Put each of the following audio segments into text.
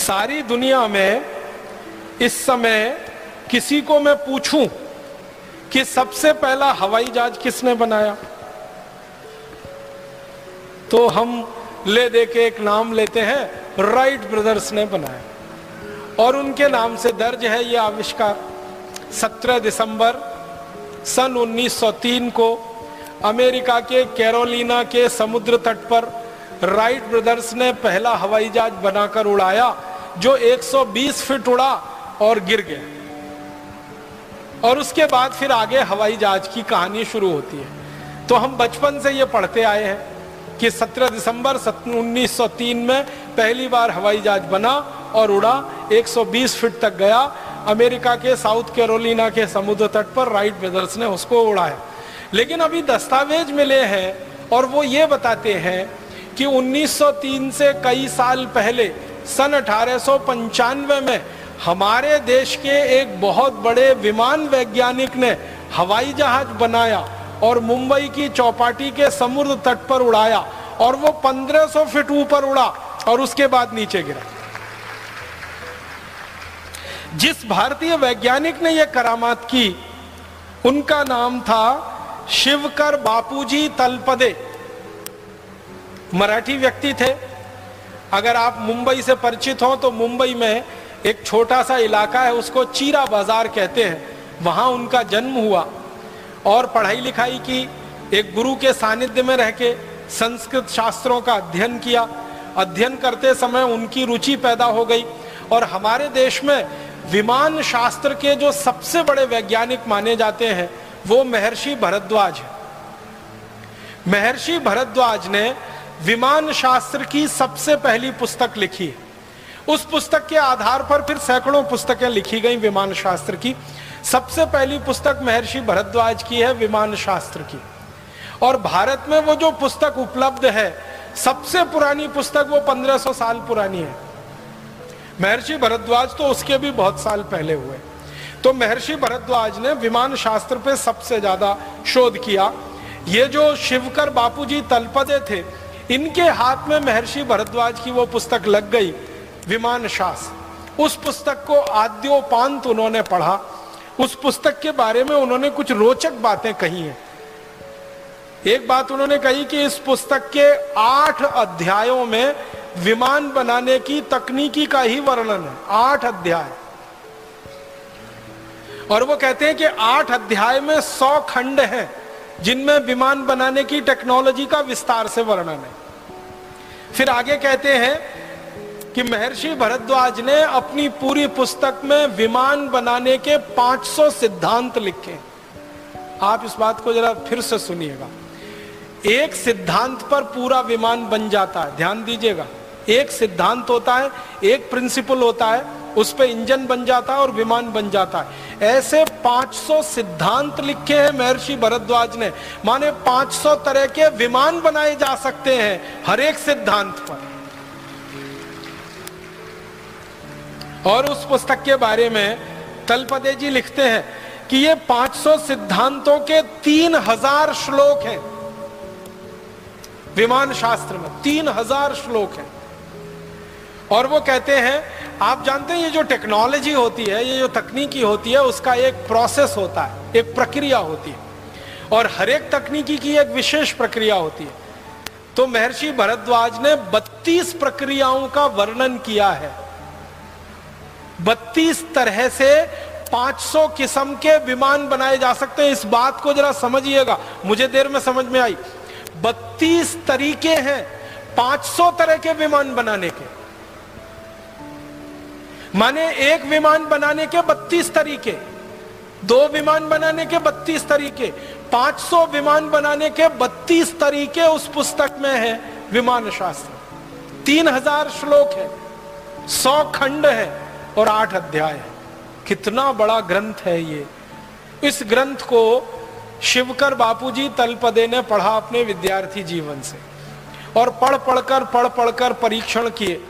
सारी दुनिया में इस समय किसी को मैं पूछूँ कि सबसे पहला हवाई जहाज़ किसने बनाया? तो हम ले दे के एक नाम लेते हैं राइट ब्रदर्स ने बनाया। और उनके नाम से दर्ज है यह आविष्कार। 17 दिसंबर सन 1903 को अमेरिका के कैरोलिना के समुद्र तट पर राइट ब्रदर्स ने पहला हवाई जहाज़ बनाकर उड़ाया। जो 120 फीट उड़ा और गिर गया। और उसके बाद फिर आगे हवाई जहाज़ की कहानी शुरू होती है। तो हम बचपन से ये पढ़ते आए हैं कि 17 दिसंबर 1903 में पहली बार हवाई जहाज़ बना और उड़ा 120 फीट तक गया। अमेरिका के, साउथ कैरोलिना के समुद्र तट पर राइट ब्रदर्स ने उसको उड़ाया। लेकिन अभी दस्तावेज़ मिले हैं और वो ये बताते हैं कि 1903 से कई साल पहले सन अठारह सौ पंचानवे में हमारे देश के एक बहुत बड़े विमान वैज्ञानिक ने हवाई जहाज़ बनाया और मुंबई की चौपाटी के समुद्र तट पर उड़ाया और वो 1500 फीट ऊपर उड़ा और उसके बाद नीचे गिरा। जिस भारतीय वैज्ञानिक ने यह करामात की, उनका नाम था शिवकर बापूजी तलपदे। मराठी व्यक्ति थे। अगर आप मुंबई से परिचित हो तो मुंबई में एक छोटा सा इलाका है, उसको चीरा बाज़ार कहते हैं। वहाँ उनका जन्म हुआ और पढ़ाई लिखाई की एक गुरु के सानिध्य में रह के संस्कृत शास्त्रों का अध्ययन किया। अध्ययन करते समय उनकी रुचि पैदा हो गई और हमारे देश में विमान शास्त्र के जो सबसे बड़े वैज्ञानिक माने जाते हैं, वो महर्षि भरद्वाज महर्षि भरद्वाज ने विमान शास्त्र की सबसे पहली पुस्तक लिखी। है उस पुस्तक के आधार पर फिर सैकड़ों पुस्तकें लिखी गई विमान शास्त्र की। सबसे पहली पुस्तक महर्षि भरद्वाज की है विमान शास्त्र की। और भारत में वो जो पुस्तक उपलब्ध है, सबसे पुरानी पुस्तक वो 1500 साल पुरानी है। महर्षि भरद्वाज तो उसके भी बहुत साल पहले हुए। तो महर्षि भरद्वाज ने विमान शास्त्र पे सबसे ज़्यादा शोध किया। ये जो शिवकर बापूजी तलपदे थे इनके हाथ में महर्षि भरद्वाज की वो पुस्तक लग गई, विमान शास। उस पुस्तक को आद्योपांत उन्होंने पढ़ा। उस पुस्तक के बारे में उन्होंने कुछ रोचक बातें कही हैं। एक बात उन्होंने कही कि इस पुस्तक के आठ अध्यायों में विमान बनाने की तकनीकी का ही वर्णन है। आठ अध्याय। और वो कहते हैं कि आठ अध्याय में सौ खंड हैं। जिनमें विमान बनाने की टेक्नोलॉजी का विस्तार से वर्णन है। फिर आगे कहते हैं कि महर्षि भरद्वाज ने अपनी पूरी पुस्तक में विमान बनाने के 500 सिद्धांत लिखे आप इस बात को जरा फिर से सुनिएगा। एक सिद्धांत पर पूरा विमान बन जाता है, ध्यान दीजिएगा। एक सिद्धांत होता है, एक प्रिंसिपल होता है उस पर इंजन बन जाता है और विमान बन जाता है। ऐसे 500 सिद्धांत लिखे हैं महर्षि भरद्वाज ने। माने 500 तरह के विमान बनाए जा सकते हैं हर एक सिद्धांत पर। और उस पुस्तक के बारे में तलपदे जी लिखते हैं कि ये 500 सिद्धांतों के 3000 श्लोक हैं। विमान शास्त्र में 3000 श्लोक हैं। और वो कहते हैं, आप जानते हैं ये जो टेक्नोलॉजी होती है, ये जो तकनीकी होती है, उसका एक प्रोसेस होता है, एक प्रक्रिया होती है। और हर एक तकनीकी की एक विशेष प्रक्रिया होती है। तो महर्षि भरद्वाज ने 32 प्रक्रियाओं का वर्णन किया है। 32 तरह से 500 किस्म के विमान बनाए जा सकते हैं। इस बात को जरा समझिएगा। मुझे देर में समझ में आई। 32 तरीके हैं 500 तरह के विमान बनाने के। माने एक विमान बनाने के 32 तरीके, दो विमान बनाने के 32 तरीके 500 विमान बनाने के 32 तरीके उस पुस्तक में है विमान शास्त्र। 3000 श्लोक है, सौ खंड है और आठ अध्याय है। कितना बड़ा ग्रंथ है ये। इस ग्रंथ को शिवकर बापूजी तलपदे ने पढ़ा अपने विद्यार्थी जीवन से और पढ़ पढ़कर पढ़ पढ़कर परीक्षण किए।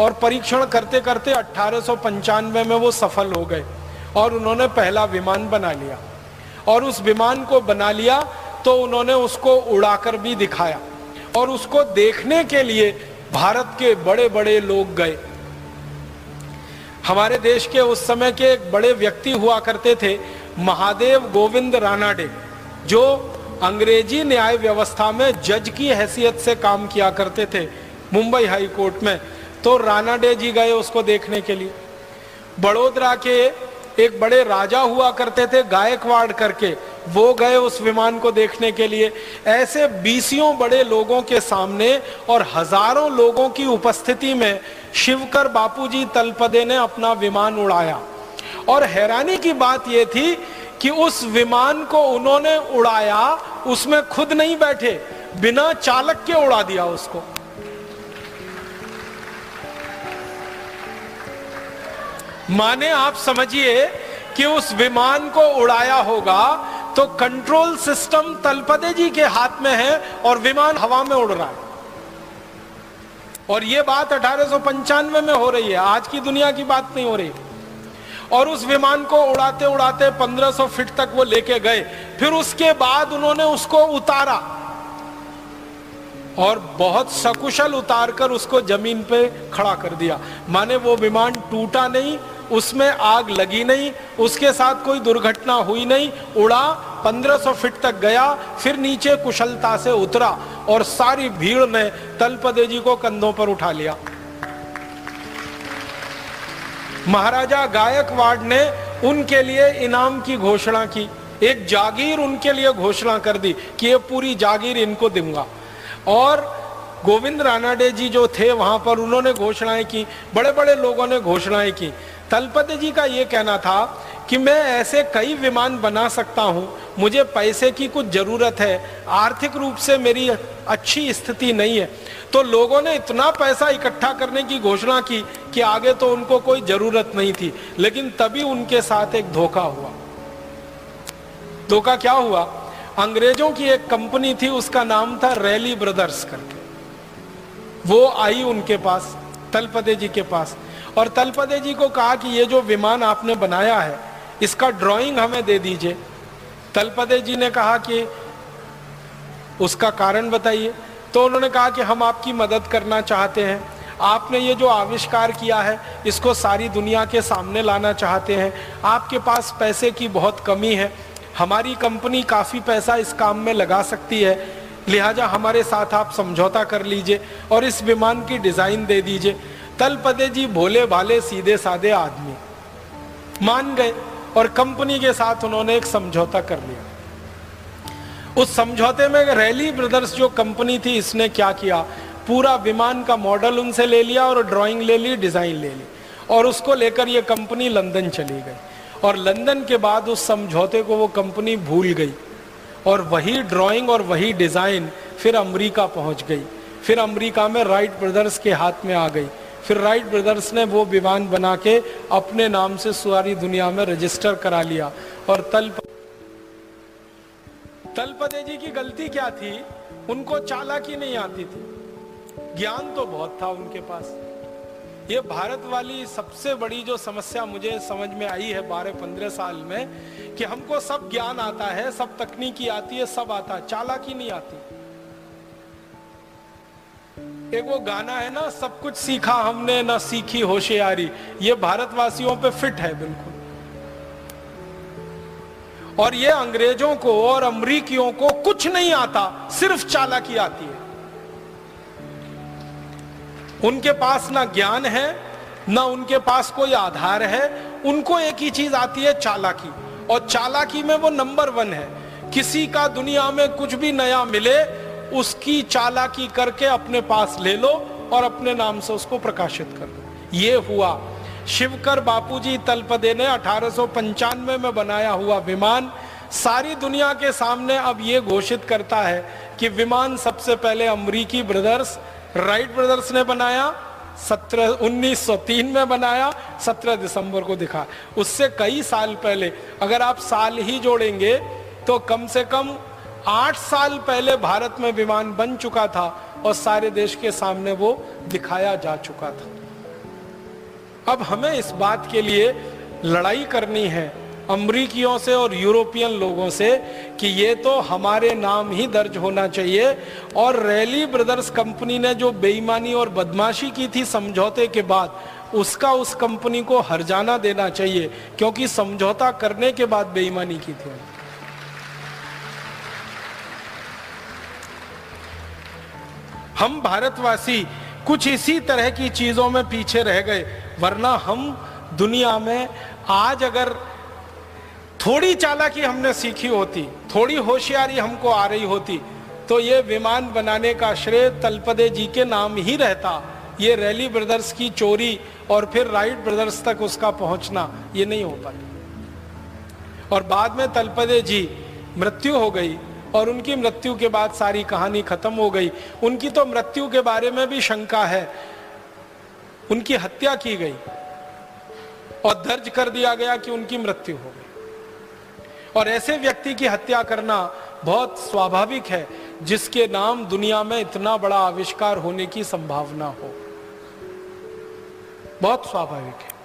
और परीक्षण करते करते अट्ठारह में वो सफल हो गए और उन्होंने पहला विमान बना लिया। और उस विमान को बना लिया तो उन्होंने उसको उड़ाकर भी दिखाया और उसको देखने के लिए भारत के बड़े बड़े लोग गए। हमारे देश के उस समय के एक बड़े व्यक्ति हुआ करते थे महादेव गोविंद रानाडे, जो अंग्रेज़ी न्याय व्यवस्था में जज की हैसियत से काम किया करते थे मुंबई हाई कोर्ट में। तो रानाडे जी गए उसको देखने के लिए। बड़ोदरा के एक बड़े राजा हुआ करते थे गायकवाड़ करके। वो गए उस विमान को देखने के लिए। ऐसे बीसियों बड़े लोगों के सामने और हज़ारों लोगों की उपस्थिति में शिवकर बापूजी तलपदे ने अपना विमान उड़ाया। और हैरानी की बात यह थी कि उस विमान को उन्होंने उड़ाया, उसमें खुद नहीं बैठे, बिना चालक के उड़ा दिया उसको। माने आप समझिए कि उस विमान को उड़ाया होगा तो कंट्रोल सिस्टम तलपदे जी के हाथ में है और विमान हवा में उड़ रहा है। और यह बात अठारह में हो रही है। आज की दुनिया की बात नहीं हो रही। और उस विमान को उड़ाते उड़ाते 1500 फीट तक वो लेके गए। फिर उसके बाद उन्होंने उसको उतारा। और बहुत सकुशल उतार कर उसको ज़मीन पे खड़ा कर दिया। माने वो विमान टूटा नहीं उसमें आग लगी नहीं, उसके साथ कोई दुर्घटना हुई नहीं, उड़ा 1500 फीट तक गया, फिर नीचे कुशलता से उतरा और सारी भीड़ ने तलपदे जी को कंधों पर उठा लिया। महाराजा गायकवाड़ ने उनके लिए इनाम की घोषणा की, एक जागीर उनके लिए घोषणा कर दी कि ये पूरी जागीर इनको दूँगा। और गोविंद रानाडे जी जो थे, वहाँ पर उन्होंने घोषणाएँ की बड़े बड़े लोगों ने घोषणाएँ की। तलपति जी का ये कहना था कि मैं ऐसे कई विमान बना सकता हूँ, मुझे पैसे की कुछ ज़रूरत है, आर्थिक रूप से मेरी अच्छी स्थिति नहीं है। तो लोगों ने इतना पैसा इकट्ठा करने की घोषणा की कि आगे तो उनको कोई ज़रूरत नहीं थी, लेकिन तभी उनके साथ एक धोखा हुआ। धोखा क्या हुआ? अंग्रेज़ों की एक कंपनी थी, उसका नाम था रैली ब्रदर्स करके। वो आई उनके पास, तलपते जी के पास। और तलपदे जी को कहा कि ये जो विमान आपने बनाया है, इसका ड्राइंग हमें दे दीजिए। तलपदे जी ने कहा कि उसका कारण बताइए। तो उन्होंने कहा कि हम आपकी मदद करना चाहते हैं। आपने ये जो आविष्कार किया है, इसको सारी दुनिया के सामने लाना चाहते हैं। आपके पास पैसे की बहुत कमी है। हमारी कंपनी काफ़ी पैसा इस काम में लगा सकती है। लिहाजा हमारे साथ आप समझौता कर लीजिए और इस विमान की डिज़ाइन दे दीजिए। तलपदे जी भोले भाले सीधे साधे आदमी। मान गए और कंपनी के साथ उन्होंने एक समझौता कर लिया। उस समझौते में रैली ब्रदर्स जो कंपनी थी, इसने क्या किया? पूरा विमान का मॉडल उनसे ले लिया और ड्राइंग ले ली, डिज़ाइन ले ली। और उसको लेकर ये कंपनी लंदन चली गई। और लंदन के बाद उस समझौते को वो कंपनी भूल गई। और वही ड्राइंग और वही डिज़ाइन फिर अमेरिका पहुँच गई। फिर अमेरिका में राइट ब्रदर्स के हाथ में आ गई। फिर राइट ब्रदर्स ने वो विमान बना के अपने नाम से सारी दुनिया में रजिस्टर करा लिया। और तल तलपदे जी की गलती क्या थी? उनको चालाकी नहीं आती थी। ज्ञान तो बहुत था उनके पास। ये भारत वाली सबसे बड़ी जो समस्या मुझे समझ में आई है बारह पंद्रह साल में, कि हमको सब ज्ञान आता है, सब तकनीकी आती है, सब आता चालाकी नहीं आती। एक वो गाना है ना, सब कुछ सीखा हमने, ना सीखी होशियारी। ये भारतवासियों पे फिट है बिल्कुल। और ये अंग्रेज़ों को और अमरीकियों को कुछ नहीं आता, सिर्फ़ चालाकी आती है। उनके पास ना ज्ञान है, ना उनके पास कोई आधार है, उनको एक ही चीज़ आती है, चालाकी। और चालाकी में वो नंबर वन है। किसी का दुनिया में कुछ भी नया मिले उसकी चालाकी करके अपने पास ले लो और अपने नाम से उसको प्रकाशित कर दो। ये हुआ। शिवकर बापूजी तलपदे ने अठारह सौ पंचानवे में बनाया हुआ विमान सारी दुनिया के सामने अब ये घोषित करता है कि विमान सबसे पहले अमरीकी ब्रदर्स, राइट ब्रदर्स ने बनाया, सत्रह, उन्नीस में बनाया 17 दिसंबर को दिखा। उससे कई साल पहले, अगर आप साल ही जोड़ेंगे तो कम से कम आठ साल पहले भारत में विमान बन चुका था और सारे देश के सामने वो दिखाया जा चुका था। अब हमें इस बात के लिए लड़ाई करनी है अमरीकियों से और यूरोपियन लोगों से कि ये तो हमारे नाम ही दर्ज होना चाहिए। और रैली ब्रदर्स कंपनी ने जो बेईमानी और बदमाशी की थी समझौते के बाद, उसका उस कंपनी को हरजाना देना चाहिए, क्योंकि समझौता करने के बाद बेईमानी की थी। हम भारतवासी कुछ इसी तरह की चीज़ों में पीछे रह गए, वरना हम दुनिया में आज अगर थोड़ी चालाकी हमने सीखी होती, थोड़ी होशियारी हमको आ रही होती तो ये विमान बनाने का श्रेय तलपदे जी के नाम ही रहता। ये रैली ब्रदर्स की चोरी और फिर राइट ब्रदर्स तक उसका पहुँचना, ये नहीं हो पाता। और बाद में तलपदे जी मृत्यु हो गई और उनकी मृत्यु के बाद सारी कहानी खत्म हो गई। उनकी तो मृत्यु के बारे में भी शंका है। उनकी हत्या की गई और दर्ज कर दिया गया कि उनकी मृत्यु हो गई। और ऐसे व्यक्ति की हत्या करना बहुत स्वाभाविक है, जिसके नाम दुनिया में इतना बड़ा आविष्कार होने की संभावना हो। बहुत स्वाभाविक है।